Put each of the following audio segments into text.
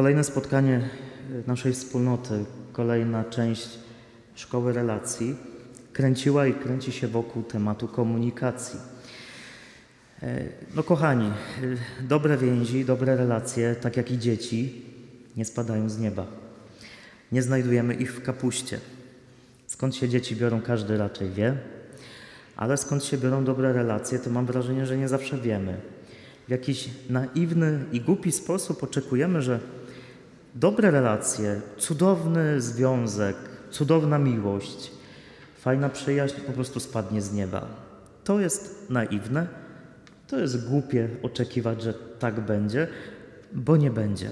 Kolejne spotkanie naszej wspólnoty, kolejna część szkoły relacji kręciła i kręci się wokół tematu komunikacji. E, No kochani, e, dobre więzi, dobre relacje, tak jak i dzieci, nie spadają z nieba. Nie znajdujemy ich w kapuście. Skąd się dzieci biorą, każdy raczej wie, ale skąd się biorą dobre relacje, to mam wrażenie, że nie zawsze wiemy. W jakiś naiwny i głupi sposób oczekujemy, że dobre relacje, cudowny związek, cudowna miłość, fajna przyjaźń po prostu spadnie z nieba. To jest naiwne, to jest głupie oczekiwać, że tak będzie, bo nie będzie.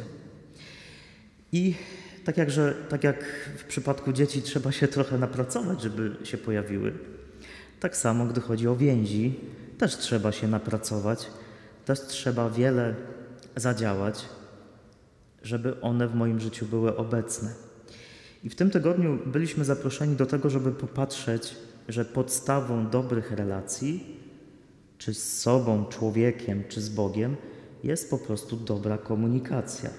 I tak jak, że, tak jak w przypadku dzieci trzeba się trochę napracować, żeby się pojawiły, tak samo gdy chodzi o więzi, też trzeba się napracować, też trzeba wiele zadziałać, żeby one w moim życiu były obecne. I w tym tygodniu byliśmy zaproszeni do tego, żeby popatrzeć, że podstawą dobrych relacji, czy z sobą, człowiekiem, czy z Bogiem, jest po prostu dobra komunikacja.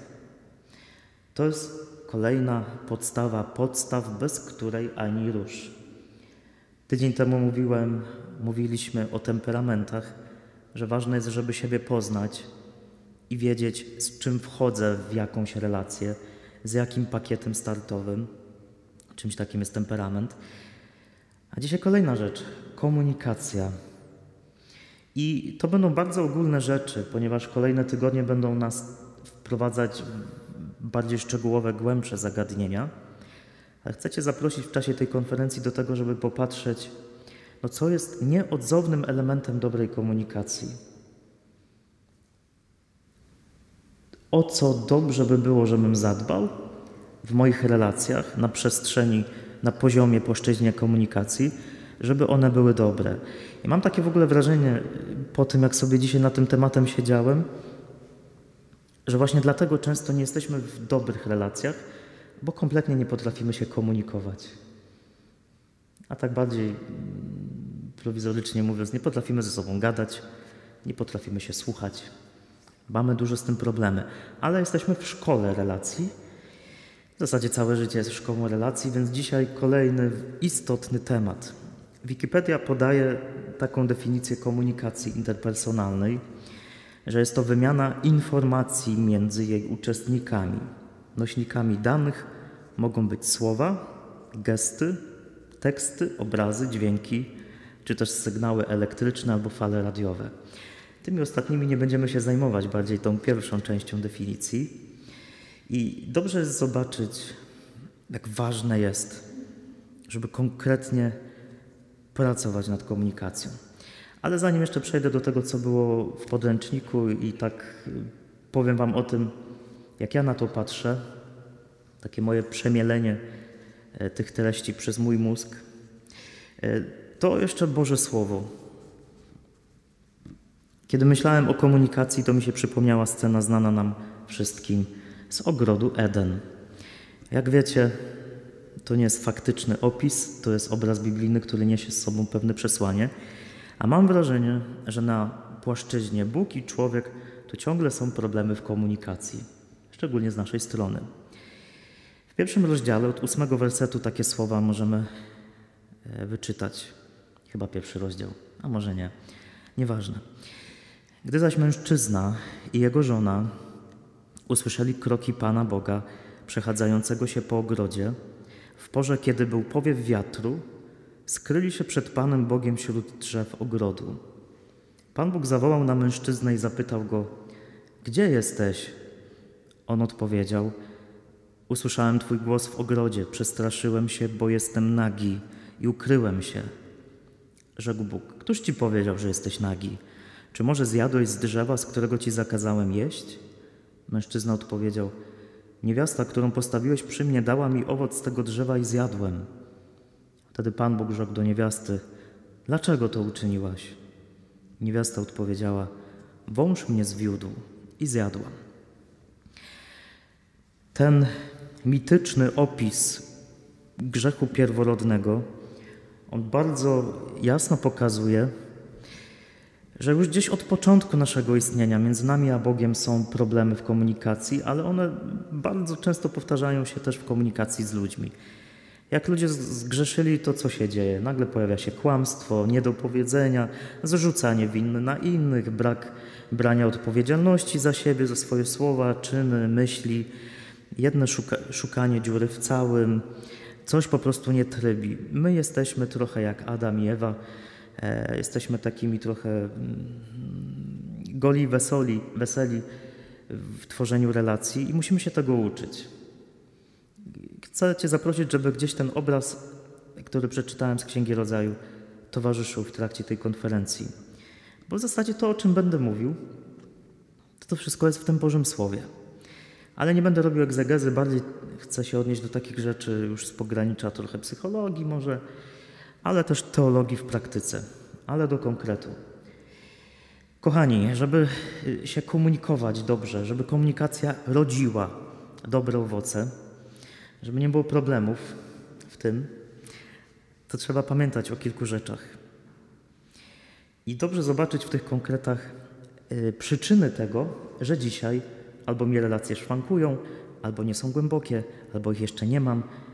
To jest kolejna podstawa podstaw, bez której ani rusz. Tydzień temu mówiłem, mówiliśmy o temperamentach, że ważne jest, żeby siebie poznać i wiedzieć, z czym wchodzę w jakąś relację, z jakim pakietem startowym. Czymś takim jest temperament. A dzisiaj kolejna rzecz komunikacja. I to będą bardzo ogólne rzeczy, ponieważ kolejne tygodnie będą nas wprowadzać bardziej szczegółowe, głębsze zagadnienia. Ale chcę Cię zaprosić w czasie tej konferencji do tego, żeby popatrzeć, no co jest nieodzownym elementem dobrej komunikacji. O co dobrze by było, żebym zadbał w moich relacjach na przestrzeni, na poziomie, płaszczyźnie komunikacji, żeby one były dobre. I mam takie w ogóle wrażenie po tym, jak sobie dzisiaj na tym tematem siedziałem, że właśnie dlatego często nie jesteśmy w dobrych relacjach, bo kompletnie nie potrafimy się komunikować. A tak bardziej mm, prowizorycznie mówiąc, nie potrafimy ze sobą gadać, nie potrafimy się słuchać. Mamy dużo z tym problemy, ale jesteśmy w szkole relacji. W zasadzie całe życie jest szkołą relacji, więc dzisiaj kolejny istotny temat. Wikipedia podaje taką definicję komunikacji interpersonalnej, że jest to wymiana informacji między jej uczestnikami. Nośnikami danych mogą być słowa, gesty, teksty, obrazy, dźwięki, czy też sygnały elektryczne albo fale radiowe. Tymi ostatnimi nie będziemy się zajmować, bardziej tą pierwszą częścią definicji. I dobrze jest zobaczyć, jak ważne jest, żeby konkretnie pracować nad komunikacją. Ale zanim jeszcze przejdę do tego, co było w podręczniku i tak powiem Wam o tym, jak ja na to patrzę, takie moje przemielenie e, tych treści przez mój mózg, e, to jeszcze Boże Słowo. Kiedy myślałem o komunikacji, to mi się przypomniała scena znana nam wszystkim z ogrodu Eden. Jak wiecie, to nie jest faktyczny opis, to jest obraz biblijny, który niesie z sobą pewne przesłanie. A mam wrażenie, że na płaszczyźnie Bóg i człowiek to ciągle są problemy w komunikacji, szczególnie z naszej strony. W pierwszym rozdziale od ósmego wersetu takie słowa możemy e, wyczytać. Chyba pierwszy rozdział, a może nie. Nieważne. Gdy zaś mężczyzna i jego żona usłyszeli kroki Pana Boga przechadzającego się po ogrodzie, w porze, kiedy był powiew wiatru, skryli się przed Panem Bogiem wśród drzew ogrodu. Pan Bóg zawołał na mężczyznę i zapytał go: Gdzie jesteś? On odpowiedział: Usłyszałem Twój głos w ogrodzie, przestraszyłem się, bo jestem nagi i ukryłem się. Rzekł Bóg: Któż ci powiedział, że jesteś nagi? Czy może zjadłeś z drzewa, z którego ci zakazałem jeść? Mężczyzna odpowiedział: Niewiasta, którą postawiłeś przy mnie, dała mi owoc z tego drzewa i zjadłem. Wtedy Pan Bóg rzekł do niewiasty: Dlaczego to uczyniłaś? Niewiasta odpowiedziała: Wąż mnie zwiódł i zjadłam. Ten mityczny opis grzechu pierworodnego, on bardzo jasno pokazuje, że już gdzieś od początku naszego istnienia między nami a Bogiem są problemy w komunikacji, ale one bardzo często powtarzają się też w komunikacji z ludźmi. Jak ludzie zgrzeszyli, to co się dzieje? Nagle pojawia się kłamstwo, niedopowiedzenia, zrzucanie winy na innych, brak brania odpowiedzialności za siebie, za swoje słowa, czyny, myśli, jedno szuka, szukanie dziury w całym, coś po prostu nie trybi. My jesteśmy trochę jak Adam i Ewa, jesteśmy takimi trochę mm, goli, wesoli, weseli w tworzeniu relacji i musimy się tego uczyć. Chcę Cię zaprosić, żeby gdzieś ten obraz, który przeczytałem z Księgi Rodzaju, towarzyszył w trakcie tej konferencji. Bo w zasadzie to, o czym będę mówił, to to wszystko jest w tym Bożym Słowie. Ale nie będę robił egzegezy, bardziej chcę się odnieść do takich rzeczy już z pogranicza trochę psychologii może, ale też teologii w praktyce, ale do konkretu. Kochani, żeby się komunikować dobrze, żeby komunikacja rodziła dobre owoce, żeby nie było problemów w tym, to trzeba pamiętać o kilku rzeczach. I dobrze zobaczyć w tych konkretach y, przyczyny tego, że dzisiaj albo mi relacje szwankują, albo nie są głębokie, albo ich jeszcze nie mam, y,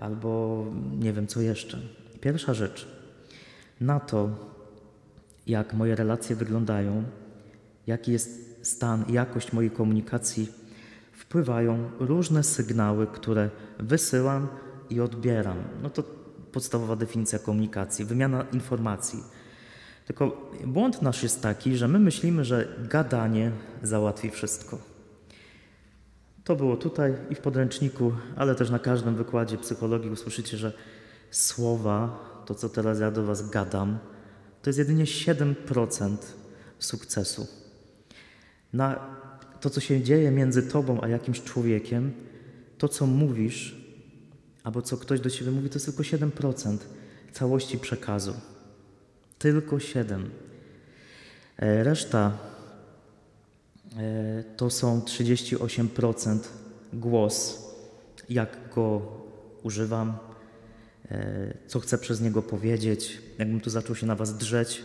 albo nie wiem co jeszcze. Pierwsza rzecz. Na to, jak moje relacje wyglądają, jaki jest stan jakość mojej komunikacji wpływają różne sygnały, które wysyłam i odbieram. No to podstawowa definicja komunikacji, wymiana informacji. Tylko błąd nasz jest taki, że my myślimy, że gadanie załatwi wszystko. To było tutaj i w podręczniku, ale też na każdym wykładzie psychologii usłyszycie, że słowa, to co teraz ja do Was gadam, to jest jedynie 7% sukcesu. Na to, co się dzieje między tobą a jakimś człowiekiem, to, co mówisz, albo co ktoś do ciebie mówi, to jest tylko 7% całości przekazu. Tylko 7. E, reszta to są 38% głos, jak go używam, e, co chcę przez niego powiedzieć. Jakbym tu zaczął się na was drzeć,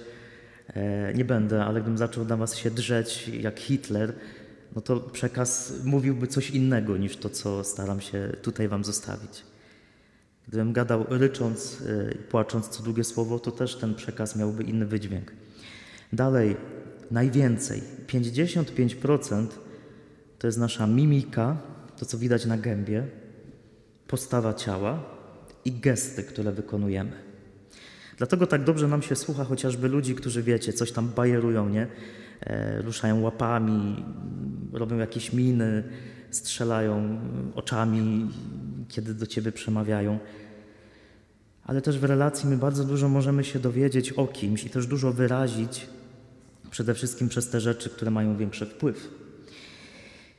nie będę, ale gdybym zaczął na was się drzeć jak Hitler, no to przekaz mówiłby coś innego niż to, co staram się tutaj Wam zostawić. Gdybym gadał rycząc e, i płacząc co drugie słowo, to też ten przekaz miałby inny wydźwięk. Dalej, najwięcej, 55% to jest nasza mimika, to co widać na gębie, postawa ciała i gesty, które wykonujemy. Dlatego tak dobrze nam się słucha chociażby ludzi, którzy wiecie, coś tam bajerują, nie? E, ruszają łapami, robią jakieś miny, strzelają oczami, kiedy do ciebie przemawiają. Ale też w relacji my bardzo dużo możemy się dowiedzieć o kimś i też dużo wyrazić, przede wszystkim przez te rzeczy, które mają większy wpływ.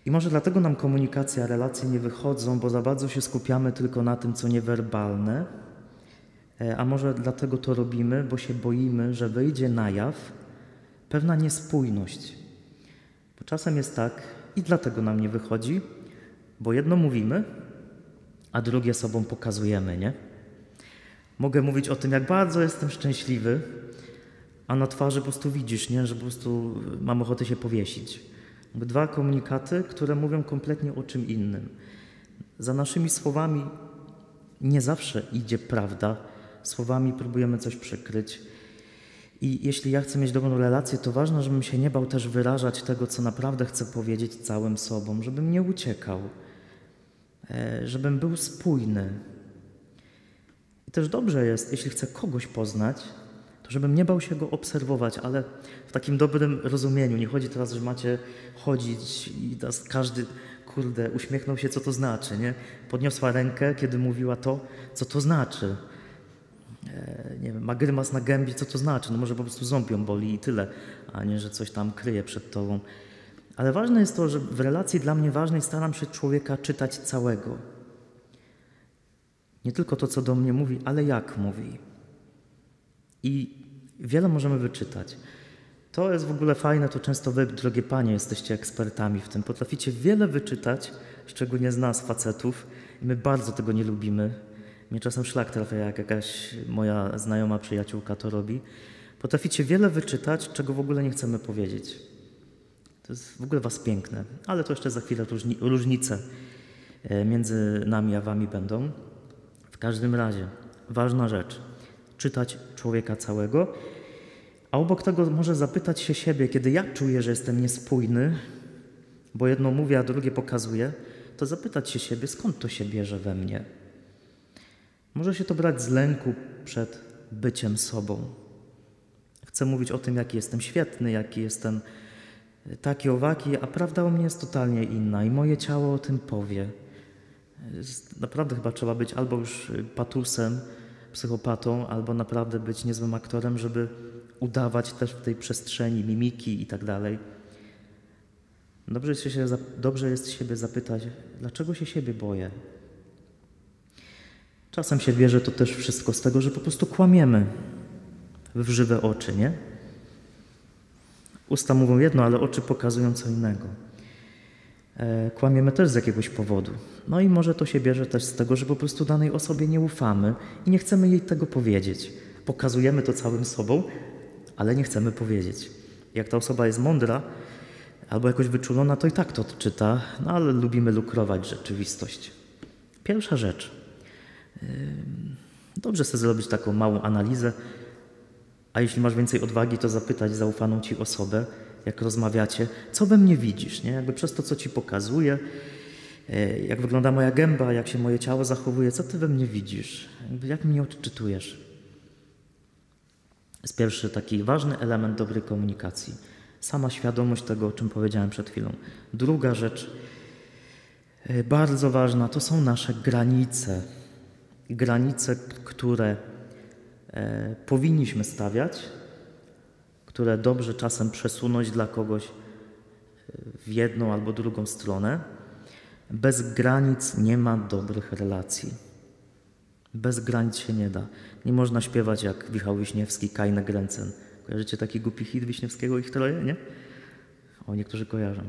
I może dlatego nam komunikacja, relacje nie wychodzą, bo za bardzo się skupiamy tylko na tym, co niewerbalne, e, a może dlatego to robimy, bo się boimy, że wyjdzie na jaw pewna niespójność. Bo czasem jest tak, i dlatego nam nie wychodzi, bo jedno mówimy, a drugie sobą pokazujemy, nie? Mogę mówić o tym, jak bardzo jestem szczęśliwy, a na twarzy po prostu widzisz, nie? że po prostu mam ochotę się powiesić. Dwa komunikaty, które mówią kompletnie o czym innym. Za naszymi słowami nie zawsze idzie prawda, słowami próbujemy coś przykryć. I jeśli ja chcę mieć dobrą relację, to ważne, żebym się nie bał też wyrażać tego, co naprawdę chcę powiedzieć całym sobą, żebym nie uciekał, e, żebym był spójny. I też dobrze jest, jeśli chcę kogoś poznać, to żebym nie bał się go obserwować, ale w takim dobrym rozumieniu. Nie chodzi teraz, że macie chodzić i teraz każdy, kurde, uśmiechnął się, co to znaczy, nie? Podniosła rękę, kiedy mówiła to, co to znaczy. E, nie wiem, ma grymas na gębie, co to znaczy? No może po prostu ząb ją boli i tyle, a nie, że coś tam kryje przed tobą. Ale ważne jest to, że w relacji dla mnie ważnej staram się człowieka czytać całego. Nie tylko to, co do mnie mówi, ale jak mówi. I wiele możemy wyczytać. To jest w ogóle fajne, to często wy, drogie panie, jesteście ekspertami w tym. Potraficie wiele wyczytać, szczególnie z nas, facetów, i my bardzo tego nie lubimy. Mnie czasem szlak trafia, jak jakaś moja znajoma przyjaciółka to robi, Potraficie wiele wyczytać, czego w ogóle nie chcemy powiedzieć. To jest w ogóle Was piękne, ale to jeszcze za chwilę różni, różnice e, między nami a Wami będą. W każdym razie, ważna rzecz, czytać człowieka całego, a obok tego może zapytać się siebie, kiedy ja czuję, że jestem niespójny, bo jedno mówię, a drugie pokazuję, to zapytać się siebie, skąd to się bierze we mnie. Może się to brać z lęku przed byciem sobą. Chcę mówić o tym, jaki jestem świetny, jaki jestem taki owaki, a prawda o mnie jest totalnie inna i moje ciało o tym powie. Naprawdę chyba trzeba być albo już patusem, psychopatą, albo naprawdę być niezłym aktorem, żeby udawać też w tej przestrzeni mimiki i tak dalej. Dobrze jest, się, dobrze jest siebie zapytać, dlaczego się siebie boję. Czasem się bierze to też wszystko z tego, że po prostu kłamiemy w żywe oczy, nie? Usta mówią jedno, ale oczy pokazują co innego. E, kłamiemy też z jakiegoś powodu. No i może to się bierze też z tego, że po prostu danej osobie nie ufamy i nie chcemy jej tego powiedzieć. Pokazujemy to całym sobą, ale nie chcemy powiedzieć. Jak ta osoba jest mądra albo jakoś wyczulona, to i tak to odczyta, no ale lubimy lukrować rzeczywistość. Pierwsza rzecz. Dobrze sobie zrobić taką małą analizę, a jeśli masz więcej odwagi, to zapytać zaufaną ci osobę, jak rozmawiacie, co we mnie widzisz, nie? Jakby przez to, co ci pokazuję, e, jak wygląda moja gęba, jak się moje ciało zachowuje, co ty we mnie widzisz, Jakby jak mnie odczytujesz. Jest pierwszy taki ważny element dobrej komunikacji. Sama świadomość tego, o czym powiedziałem przed chwilą. Druga rzecz, e, bardzo ważna, to są nasze granice. Granice, które e, powinniśmy stawiać, które dobrze czasem przesunąć dla kogoś e, w jedną albo drugą stronę. Bez granic nie ma dobrych relacji. Bez granic się nie da. Nie można śpiewać jak Michał Wiśniewski, Kajne Gręcen. Kojarzycie taki głupi hit Wiśniewskiego ich troje, nie? O, niektórzy kojarzą.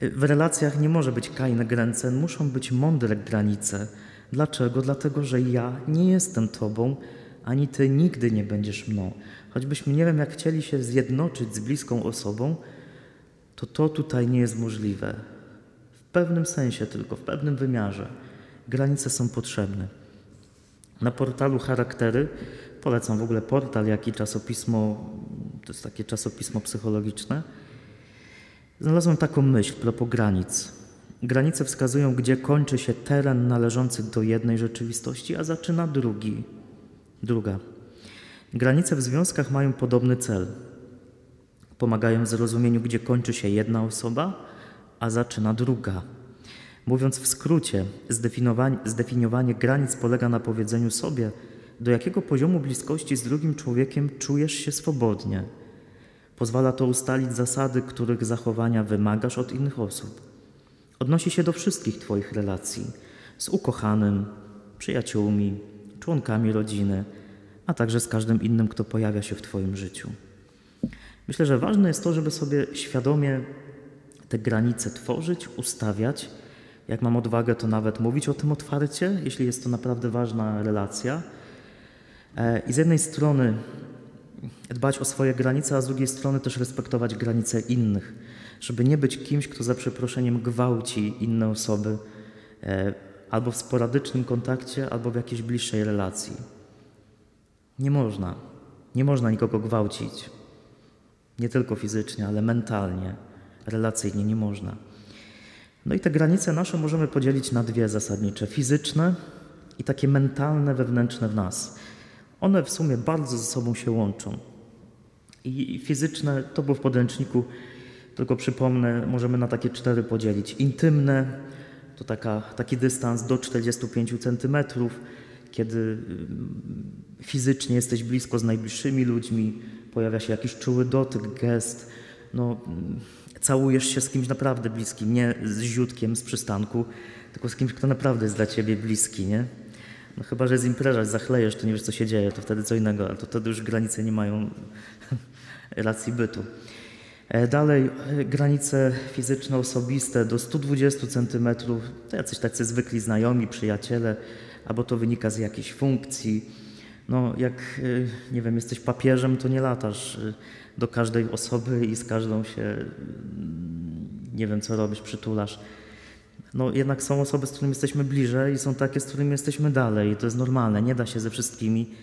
E, w relacjach nie może być Kajne Gręcen, muszą być mądre granice. Dlaczego? Dlatego, że ja nie jestem Tobą, ani Ty nigdy nie będziesz mną. Choćbyśmy nie wiem, jak chcieli się zjednoczyć z bliską osobą, to to tutaj nie jest możliwe. W pewnym sensie tylko, w pewnym wymiarze. Granice są potrzebne. Na portalu Charaktery, polecam w ogóle portal, jak i czasopismo, to jest takie czasopismo psychologiczne, znalazłem taką myśl propos granic. Granice wskazują, gdzie kończy się teren należący do jednej rzeczywistości, a zaczyna drugi. Druga. Granice w związkach mają podobny cel. Pomagają w zrozumieniu, gdzie kończy się jedna osoba, a zaczyna druga. Mówiąc w skrócie, zdefiniowanie, zdefiniowanie granic polega na powiedzeniu sobie, do jakiego poziomu bliskości z drugim człowiekiem czujesz się swobodnie. Pozwala to ustalić zasady, których zachowania wymagasz od innych osób. Odnosi się do wszystkich Twoich relacji z ukochanym, przyjaciółmi, członkami rodziny, a także z każdym innym, kto pojawia się w Twoim życiu. Myślę, że ważne jest to, żeby sobie świadomie te granice tworzyć, ustawiać. Jak mam odwagę, to nawet mówić o tym otwarcie, jeśli jest to naprawdę ważna relacja. E, I z jednej strony dbać o swoje granice, a z drugiej strony też respektować granice innych, żeby nie być kimś, kto za przeproszeniem gwałci inne osoby e, albo w sporadycznym kontakcie, albo w jakiejś bliższej relacji. Nie można. Nie można nikogo gwałcić. Nie tylko fizycznie, ale mentalnie, relacyjnie nie można. No i te granice nasze możemy podzielić na dwie zasadnicze: fizyczne i takie mentalne, wewnętrzne w nas. One w sumie bardzo ze sobą się łączą. I fizyczne to było w podręczniku, tylko przypomnę, możemy na takie cztery podzielić. Intymne to taka, taki dystans do 45 centymetrów kiedy y, fizycznie jesteś blisko z najbliższymi ludźmi, pojawia się jakiś czuły dotyk, gest, no, całujesz się z kimś naprawdę bliskim, nie z ziutkiem z przystanku, tylko z kimś, kto naprawdę jest dla ciebie bliski, nie? No chyba, że z impreza zachlejesz, to nie wiesz, co się dzieje, to wtedy co innego, ale to wtedy już granice nie mają racji bytu. E, dalej, e, granice fizyczne, osobiste do 120 cm, to jacyś tacy zwykli znajomi, przyjaciele, albo to wynika z jakiejś funkcji. No, jak, y, nie wiem, jesteś papieżem, to nie latasz do każdej osoby i z każdą się, y, nie wiem, co robisz, przytulasz. No, jednak są osoby, z którymi jesteśmy bliżej i są takie, z którymi jesteśmy dalej. To jest normalne. Nie da się ze wszystkimi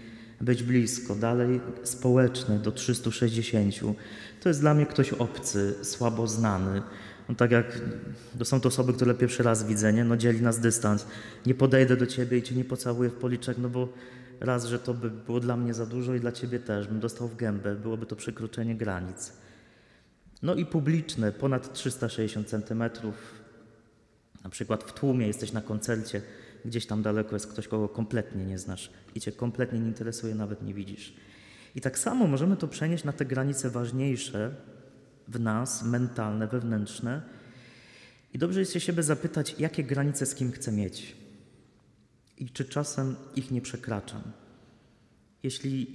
być blisko. Dalej społeczny do 360. To jest dla mnie ktoś obcy, słabo znany. No tak jak to są to osoby, które pierwszy raz widzę, nie? No dzieli nas dystans. Nie podejdę do ciebie i cię nie pocałuję w policzek, no bo raz, że to by było dla mnie za dużo i dla ciebie też. Bym dostał w gębę, byłoby to przekroczenie granic. No i publiczne, ponad 360 centymetrów. Na przykład w tłumie jesteś na koncercie, gdzieś tam daleko jest ktoś, kogo kompletnie nie znasz i cię kompletnie nie interesuje, nawet nie widzisz. I tak samo możemy to przenieść na te granice ważniejsze w nas, mentalne, wewnętrzne. I dobrze jest się siebie zapytać, jakie granice z kim chcę mieć i czy czasem ich nie przekraczam. Jeśli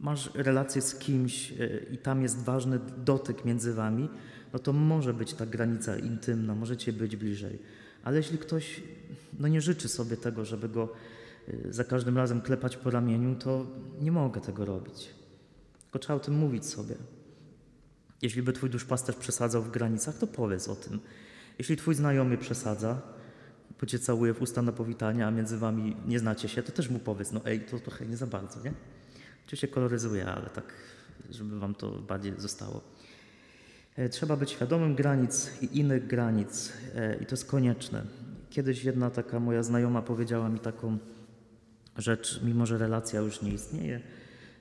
masz relację z kimś e, i tam jest ważny dotyk między wami, no to może być ta granica intymna, możecie być bliżej. Ale jeśli ktoś no nie życzy sobie tego, żeby go e, za każdym razem klepać po ramieniu, to nie mogę tego robić. Tylko trzeba o tym mówić sobie. Jeśli by twój duszpasterz przesadzał w granicach, to powiedz o tym. Jeśli twój znajomy przesadza, bo cię całuje w usta na powitanie, a między wami nie znacie się, to też mu powiedz, no ej, to trochę nie za bardzo, nie? Oczywiście koloryzuje, ale tak, żeby wam to bardziej zostało. E, trzeba być świadomym granic i innych granic e, i to jest konieczne. Kiedyś jedna taka moja znajoma powiedziała mi taką rzecz, mimo że relacja już nie istnieje,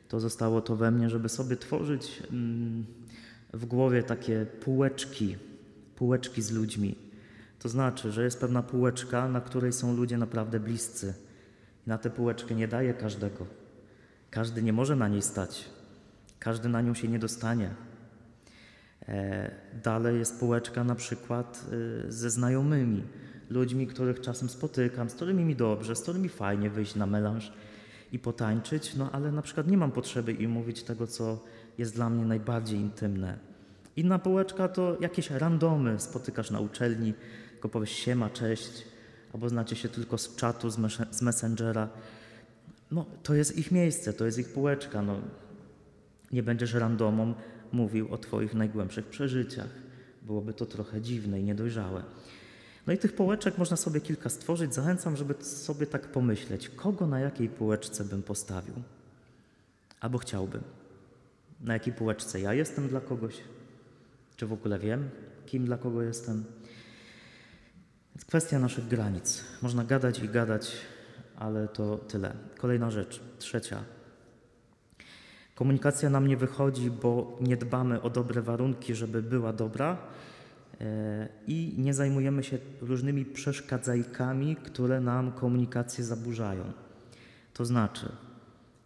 to zostało to we mnie, żeby sobie tworzyć mm, w głowie takie półeczki, półeczki z ludźmi. To znaczy, że jest pewna półeczka, na której są ludzie naprawdę bliscy. I na tę półeczkę nie daje każdego. Każdy nie może na niej stać. Każdy na nią się nie dostanie. E, dalej jest półeczka na przykład y, ze znajomymi, ludźmi, których czasem spotykam, z którymi mi dobrze, z którymi fajnie wyjść na melanż i potańczyć, no ale na przykład nie mam potrzeby im mówić tego, co jest dla mnie najbardziej intymne. Inna półeczka to jakieś randomy spotykasz na uczelni, tylko powiesz siema, cześć, albo znacie się tylko z czatu, z, messengera. No, to jest ich miejsce, to jest ich półeczka. No, nie będziesz randomom mówił o Twoich najgłębszych przeżyciach. Byłoby to trochę dziwne i niedojrzałe. No i tych półeczek można sobie kilka stworzyć. Zachęcam, żeby sobie tak pomyśleć, kogo na jakiej półeczce bym postawił. Albo chciałbym. Na jakiej półeczce ja jestem dla kogoś, czy w ogóle wiem, kim dla kogo jestem. Więc kwestia naszych granic. Można gadać i gadać, ale to tyle. Kolejna rzecz, trzecia. Komunikacja nam nie wychodzi, bo nie dbamy o dobre warunki, żeby była dobra e, i nie zajmujemy się różnymi przeszkadzajkami, które nam komunikację zaburzają. To znaczy,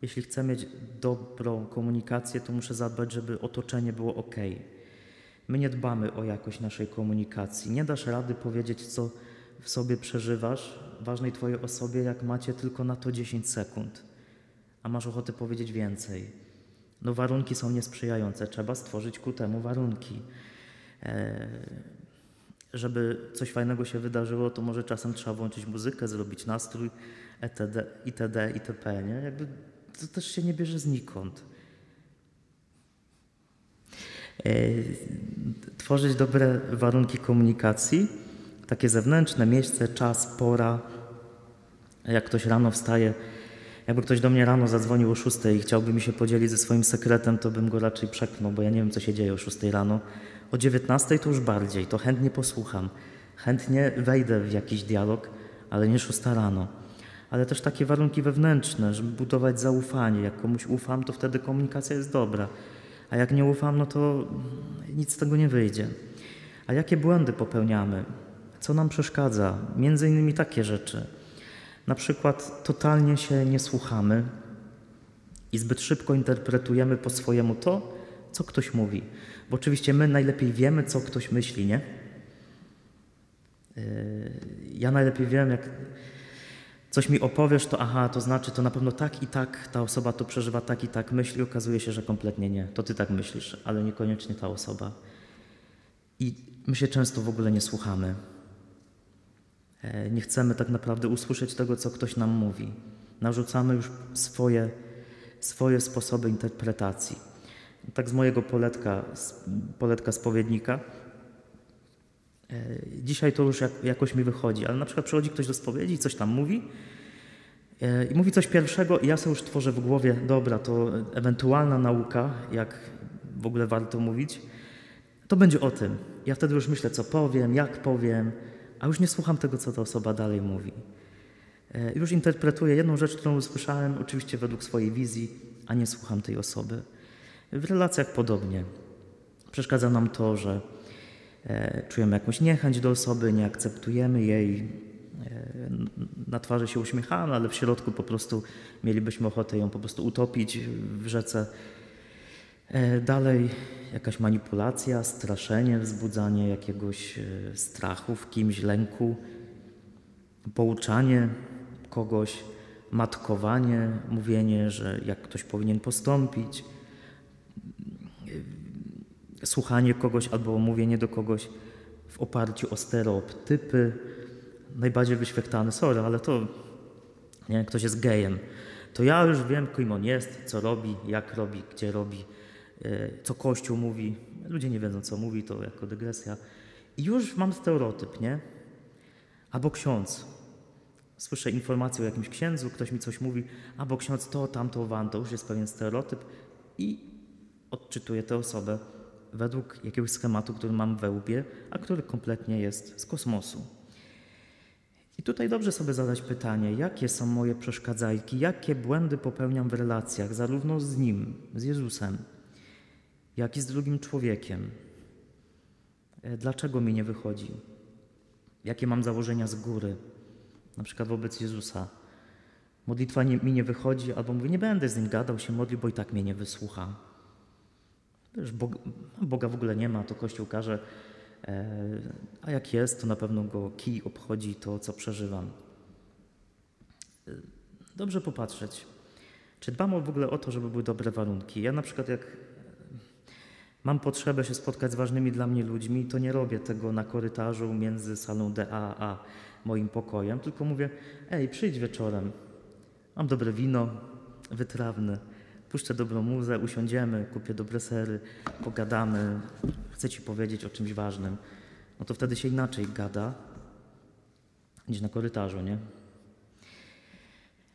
jeśli chcę mieć dobrą komunikację, to muszę zadbać, żeby otoczenie było ok. My nie dbamy o jakość naszej komunikacji. Nie dasz rady powiedzieć, co w sobie przeżywasz, ważnej Twojej osobie, jak macie tylko na to 10 sekund, a masz ochotę powiedzieć więcej. No, warunki są niesprzyjające, trzeba stworzyć ku temu warunki. E, żeby coś fajnego się wydarzyło, to może czasem trzeba włączyć muzykę, zrobić nastrój, itd., itd., itp. Nie? Jakby to też się nie bierze znikąd. E, tworzyć dobre warunki komunikacji, takie zewnętrzne, miejsce, czas, pora. Jak ktoś rano wstaje, jakby ktoś do mnie rano zadzwonił o 6 i chciałby mi się podzielić ze swoim sekretem, to bym go raczej przeknął, bo ja nie wiem, co się dzieje o 6 rano. O 19 to już bardziej, to chętnie posłucham. Chętnie wejdę w jakiś dialog, ale nie 6 rano. Ale też takie warunki wewnętrzne, żeby budować zaufanie. Jak komuś ufam, to wtedy komunikacja jest dobra. A jak nie ufam, no to nic z tego nie wyjdzie. A jakie błędy popełniamy? Co nam przeszkadza? Między innymi takie rzeczy. Na przykład totalnie się nie słuchamy i zbyt szybko interpretujemy po swojemu to, co ktoś mówi. Bo oczywiście my najlepiej wiemy, co ktoś myśli, nie? Yy, ja najlepiej wiem, jak coś mi opowiesz, to aha, to znaczy to na pewno tak i tak ta osoba to przeżywa, tak i tak myśli. Okazuje się, że kompletnie nie. To ty tak myślisz, ale niekoniecznie ta osoba. I my się często w ogóle nie słuchamy. E, nie chcemy tak naprawdę usłyszeć tego, co ktoś nam mówi. Narzucamy już swoje swoje sposoby interpretacji. Tak z mojego poletka, poletka spowiednika. E, dzisiaj to już jak, jakoś mi wychodzi, ale na przykład przychodzi ktoś do spowiedzi coś tam mówi e, i mówi coś pierwszego i ja sobie już tworzę w głowie, dobra, to ewentualna nauka, jak w ogóle warto mówić, to będzie o tym. Ja wtedy już myślę, co powiem, jak powiem, a już nie słucham tego, co ta osoba dalej mówi. E, już interpretuję jedną rzecz, którą usłyszałem, oczywiście według swojej wizji, a nie słucham tej osoby. W relacjach podobnie. Przeszkadza nam to, że e, czujemy jakąś niechęć do osoby, nie akceptujemy jej, e, na twarzy się uśmiechamy, ale w środku po prostu mielibyśmy ochotę ją po prostu utopić w rzece. Dalej jakaś manipulacja, straszenie, wzbudzanie jakiegoś strachu w kimś, lęku, pouczanie kogoś, matkowanie, mówienie, że jak ktoś powinien postąpić, słuchanie kogoś albo mówienie do kogoś w oparciu o stereotypy. Najbardziej wyświetlane, sorry, ale to nie, ktoś jest gejem. To ja już wiem, kim on jest, co robi, jak robi, gdzie robi, e, co Kościół mówi. Ludzie nie wiedzą, co mówi, to jako dygresja. I już mam stereotyp, nie? Albo ksiądz słyszę informację o jakimś księdzu, ktoś mi coś mówi, albo ksiądz to, tamto, wam, to już jest pewien stereotyp i odczytuję tę osobę według jakiegoś schematu, który mam we łbie, a który kompletnie jest z kosmosu. I tutaj dobrze sobie zadać pytanie, jakie są moje przeszkadzajki, jakie błędy popełniam w relacjach, zarówno z Nim, z Jezusem, jak i z drugim człowiekiem. E, dlaczego mi nie wychodzi? Jakie mam założenia z góry? na przykład wobec Jezusa. Modlitwa nie, mi nie wychodzi, albo mówię, nie będę z nim gadał, się modlił, bo i tak mnie nie wysłucha. Wiesz, Boga, Boga w ogóle nie ma, to Kościół każe, e, a jak jest, to na pewno go kij obchodzi to, co przeżywam. E, dobrze popatrzeć, czy dbam w ogóle o to, żeby były dobre warunki. Ja na przykład jak mam potrzebę się spotkać z ważnymi dla mnie ludźmi, to nie robię tego na korytarzu między salą DA a moim pokojem, tylko mówię, ej, przyjdź wieczorem, mam dobre wino, wytrawne, puszczę dobrą muzę, usiądziemy, kupię dobre sery, pogadamy, chcę Ci powiedzieć o czymś ważnym. No to wtedy się inaczej gada niż na korytarzu, nie?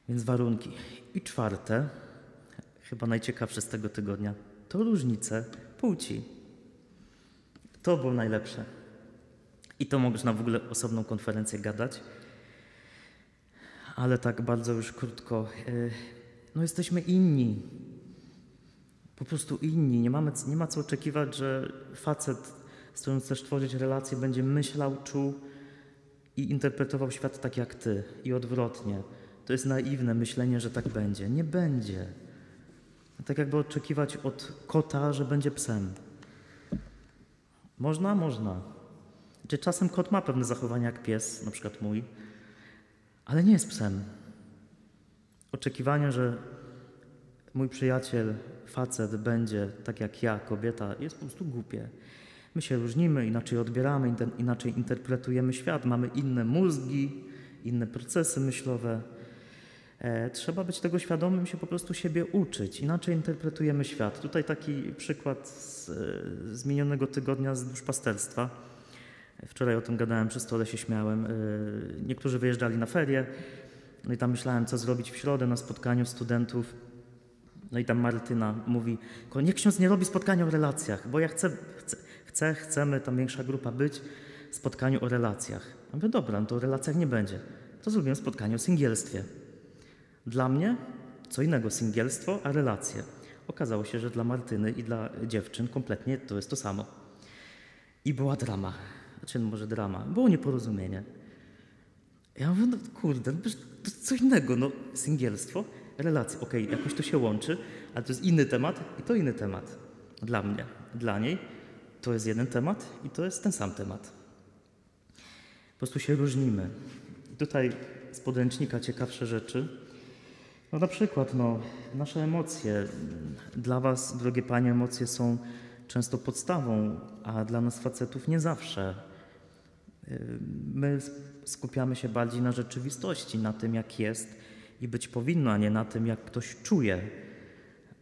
Więc warunki. I czwarte, chyba najciekawsze z tego tygodnia, to różnice płci. To było najlepsze. I to można w ogóle osobną konferencję gadać. Ale tak bardzo już krótko. E, no jesteśmy inni. Po prostu inni. Nie, mamy, nie ma co oczekiwać, że facet, z którym chcesz tworzyć relację, będzie myślał, czuł i interpretował świat tak jak ty. I odwrotnie. To jest naiwne myślenie, że tak będzie. Nie będzie. Tak jakby oczekiwać od kota, że będzie psem. Można? Można. Czy czasem kot ma pewne zachowania jak pies, na przykład mój, ale nie jest psem. Oczekiwanie, że mój przyjaciel, facet będzie tak jak ja, kobieta, jest po prostu głupie. My się różnimy, inaczej odbieramy, inaczej interpretujemy świat, mamy inne mózgi, inne procesy myślowe. E, trzeba być tego świadomym, się po prostu siebie uczyć. Inaczej interpretujemy świat. Tutaj taki przykład z, z minionego tygodnia z duszpasterstwa. Wczoraj o tym gadałem przy stole, się śmiałem. E, niektórzy wyjeżdżali na ferie, no i tam myślałem, co zrobić w środę na spotkaniu studentów. No i tam Martyna mówi, niech ksiądz nie robi spotkania o relacjach, bo ja chcę, chcę, chcę chcemy, tam większa grupa być, spotkaniu o relacjach. Ja mówię, dobra, no to o relacjach nie będzie. To zrobimy spotkanie o singielstwie. Dla mnie co innego singielstwo, a relacje. Okazało się, że dla Martyny i dla dziewczyn kompletnie to jest to samo. I była drama znaczy może drama, było nieporozumienie. Ja mówię, no kurde, no to co innego, no singielstwo, relacje, okej, okay, jakoś to się łączy, ale to jest inny temat i to inny temat dla mnie. Dla niej to jest jeden temat i to jest ten sam temat. Po prostu się różnimy. I tutaj z podręcznika ciekawsze rzeczy. No na przykład, no, nasze emocje. Dla Was, drogie Panie, emocje są często podstawą, a dla nas facetów nie zawsze. My skupiamy się bardziej na rzeczywistości, na tym, jak jest i być powinno, a nie na tym, jak ktoś czuje.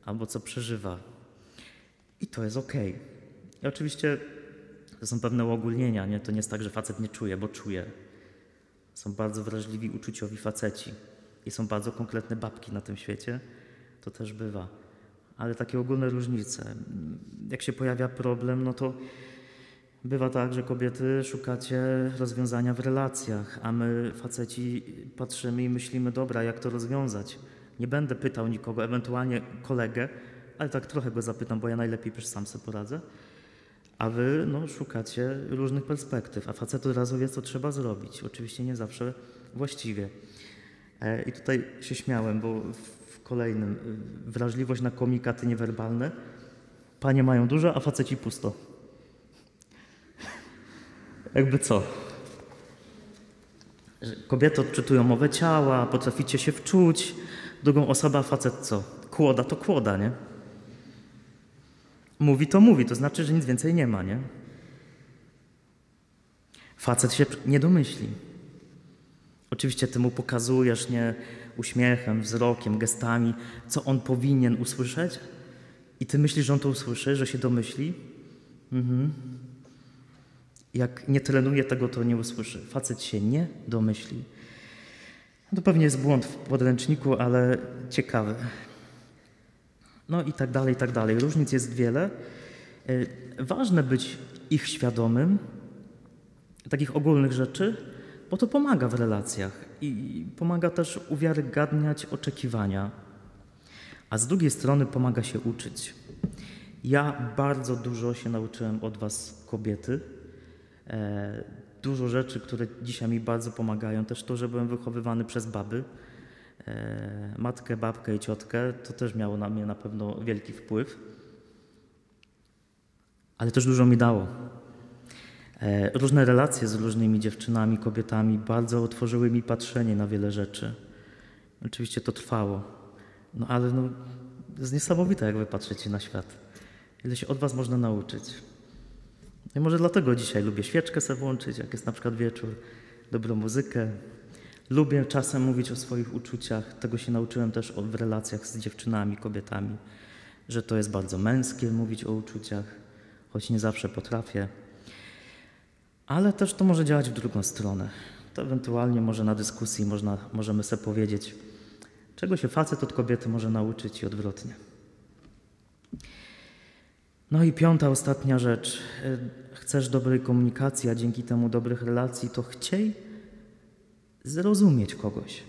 albo co przeżywa. I to jest okej. I oczywiście to są pewne uogólnienia, nie? To nie jest tak, że facet nie czuje, bo czuje. Są bardzo wrażliwi, uczuciowi faceci i są bardzo konkretne babki na tym świecie. To też bywa. Ale takie ogólne różnice. Jak się pojawia problem, no to bywa tak, że kobiety szukacie rozwiązania w relacjach, a my faceci patrzymy i myślimy, dobra, jak to rozwiązać. Nie będę pytał nikogo, ewentualnie kolegę, ale tak trochę go zapytam, bo ja najlepiej przecież sam sobie poradzę. A wy no, szukacie różnych perspektyw, a facet od razu wie, co trzeba zrobić. Oczywiście nie zawsze właściwie. E, I tutaj się śmiałem, bo w kolejnym y, wrażliwość na komunikaty niewerbalne. Panie mają dużo, a faceci pusto. Jakby co? Kobiety odczytują mowę ciała, potraficie się wczuć. Drugą osobę, a facet co? Kłoda to kłoda, nie? Mówi to mówi, to znaczy, że nic więcej nie ma, nie? Facet się nie domyśli. Oczywiście ty mu pokazujesz, nie, uśmiechem, wzrokiem, gestami, co on powinien usłyszeć i ty myślisz, że on to usłyszy, że się domyśli. Mhm. Jak nie trenuje tego, to nie usłyszy. Facet się nie domyśli. To pewnie jest błąd w podręczniku, ale ciekawy. No i tak dalej, i tak dalej. Różnic jest wiele. Y, Ważne być ich świadomym, takich ogólnych rzeczy, bo to pomaga w relacjach i pomaga też uwiarygadniać oczekiwania, a z drugiej strony pomaga się uczyć. Ja bardzo dużo się nauczyłem od Was, kobiety. E, dużo rzeczy, które dzisiaj mi bardzo pomagają. Też to, że byłem wychowywany przez baby. E, matkę, babkę i ciotkę, to też miało na mnie na pewno wielki wpływ. Ale też dużo mi dało. E, Różne relacje z różnymi dziewczynami, kobietami bardzo otworzyły mi patrzenie na wiele rzeczy. Oczywiście to trwało, no ale no, jest niesamowite, jak wy patrzycie na świat. Ile się od was można nauczyć. I może dlatego dzisiaj lubię świeczkę sobie włączyć, jak jest na przykład wieczór, dobrą muzykę. Lubię czasem mówić o swoich uczuciach. Tego się nauczyłem też w relacjach z dziewczynami, kobietami, że to jest bardzo męskie mówić o uczuciach, choć nie zawsze potrafię. Ale też to może działać w drugą stronę. To ewentualnie może na dyskusji można, możemy sobie powiedzieć, czego się facet od kobiety może nauczyć i odwrotnie. No i piąta, ostatnia rzecz. Y, Chcesz dobrej komunikacji, a dzięki temu dobrych relacji, to chciej zrozumieć kogoś.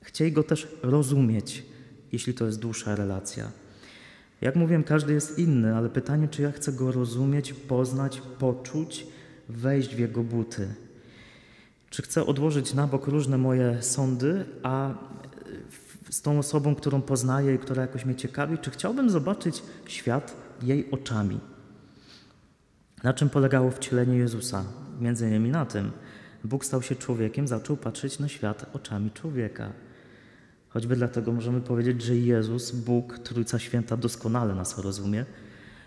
Chciej go też rozumieć, jeśli to jest dłuższa relacja. Jak mówiłem, każdy jest inny, ale pytanie, czy ja chcę go rozumieć, poznać, poczuć, wejść w jego buty. Czy chcę odłożyć na bok różne moje sądy, a z tą osobą, którą poznaję i która jakoś mnie ciekawi, czy chciałbym zobaczyć świat jej oczami? Na czym polegało wcielenie Jezusa? Między innymi na tym. Bóg stał się człowiekiem, zaczął patrzeć na świat oczami człowieka. Choćby dlatego możemy powiedzieć, że Jezus, Bóg, Trójca Święta doskonale nas rozumie,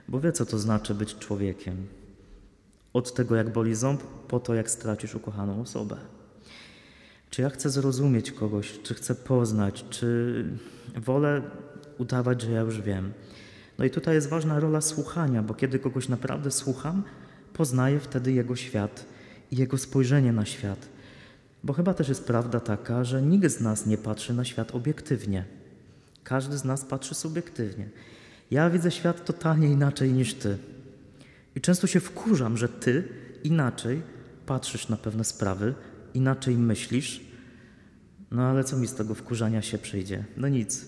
bo wie, co to znaczy być człowiekiem. Od tego, jak boli ząb, po to, jak stracisz ukochaną osobę. Czy ja chcę zrozumieć kogoś, czy chcę poznać, czy wolę udawać, że ja już wiem. No i tutaj jest ważna rola słuchania, bo kiedy kogoś naprawdę słucham, poznaję wtedy jego świat i jego spojrzenie na świat. Bo chyba też jest prawda taka, że nikt z nas nie patrzy na świat obiektywnie. Każdy z nas patrzy subiektywnie. Ja widzę świat totalnie inaczej niż ty. I często się wkurzam, że ty inaczej patrzysz na pewne sprawy, inaczej myślisz. No ale co mi z tego wkurzania się przyjdzie? No nic.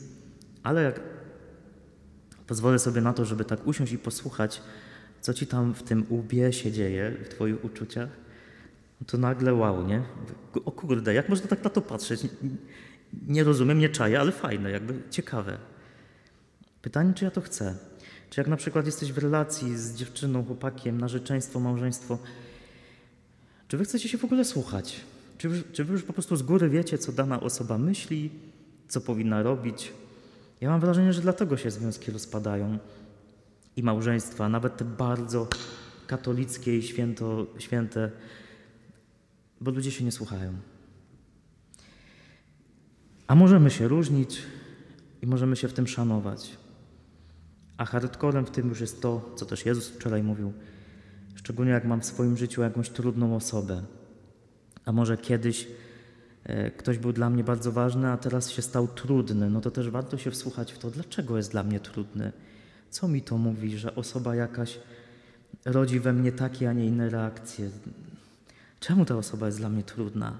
Ale jak pozwolę sobie na to, żeby tak usiąść i posłuchać, co ci tam w tym łbie się dzieje, w twoich uczuciach, no to nagle wow, nie? O kurde, jak można tak na to patrzeć? Nie rozumiem, nie czaję, ale fajne, jakby ciekawe. Pytanie, czy ja to chcę? Czy jak na przykład jesteś w relacji z dziewczyną, chłopakiem, narzeczeństwo, małżeństwo, czy wy chcecie się w ogóle słuchać? Czy czy wy już po prostu z góry wiecie, co dana osoba myśli, co powinna robić? Ja mam wrażenie, że dlatego się związki rozpadają i małżeństwa, nawet te bardzo katolickie i święto, święte, bo ludzie się nie słuchają. A możemy się różnić i możemy się w tym szanować. A hardcorem w tym już jest to, co też Jezus wczoraj mówił, szczególnie jak mam w swoim życiu jakąś trudną osobę. A może kiedyś e, ktoś był dla mnie bardzo ważny, a teraz się stał trudny, no to też warto się wsłuchać w to, dlaczego jest dla mnie trudny. Co mi to mówi, że osoba jakaś rodzi we mnie takie, a nie inne reakcje? Czemu ta osoba jest dla mnie trudna?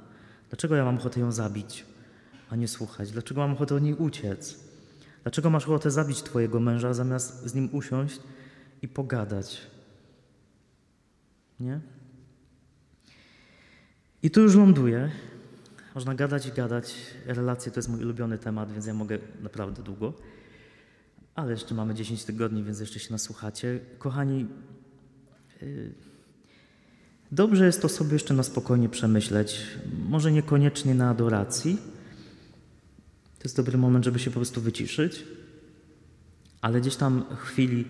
Dlaczego ja mam ochotę ją zabić, a nie słuchać? Dlaczego mam ochotę od niej uciec? Dlaczego masz ochotę zabić twojego męża, zamiast z nim usiąść i pogadać? Nie? I tu już ląduję. Można gadać i gadać. Relacje to jest mój ulubiony temat, więc ja mogę naprawdę długo. Ale jeszcze mamy 10 tygodni, więc jeszcze się nasłuchacie. Kochani, yy, dobrze jest to sobie jeszcze na spokojnie przemyśleć. Może niekoniecznie na adoracji. To jest dobry moment, żeby się po prostu wyciszyć. Ale gdzieś tam chwili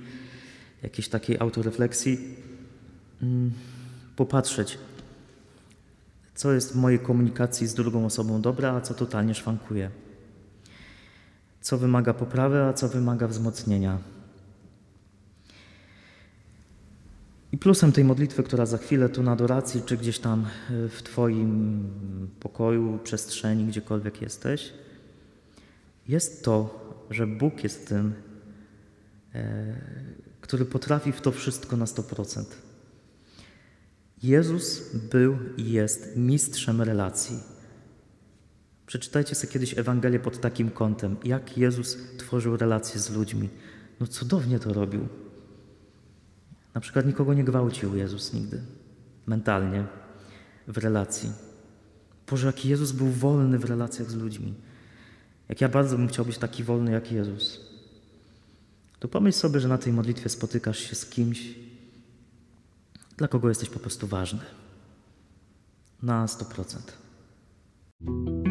jakiejś takiej autorefleksji mm, popatrzeć, co jest w mojej komunikacji z drugą osobą dobre, a co totalnie szwankuje. Co wymaga poprawy, a co wymaga wzmocnienia. I plusem tej modlitwy, która za chwilę tu na adoracji, czy gdzieś tam y, w Twoim pokoju, przestrzeni, gdziekolwiek jesteś, jest to, że Bóg jest tym, e, który potrafi w to wszystko na 100%. Jezus był i jest mistrzem relacji. Przeczytajcie sobie kiedyś Ewangelię pod takim kątem, jak Jezus tworzył relacje z ludźmi. No cudownie to robił. Na przykład nikogo nie gwałcił Jezus nigdy, mentalnie, w relacji. Boże, jaki Jezus był wolny w relacjach z ludźmi. Jak ja bardzo bym chciał być taki wolny jak Jezus. To pomyśl sobie, że na tej modlitwie spotykasz się z kimś, dla kogo jesteś po prostu ważny. Na 100%.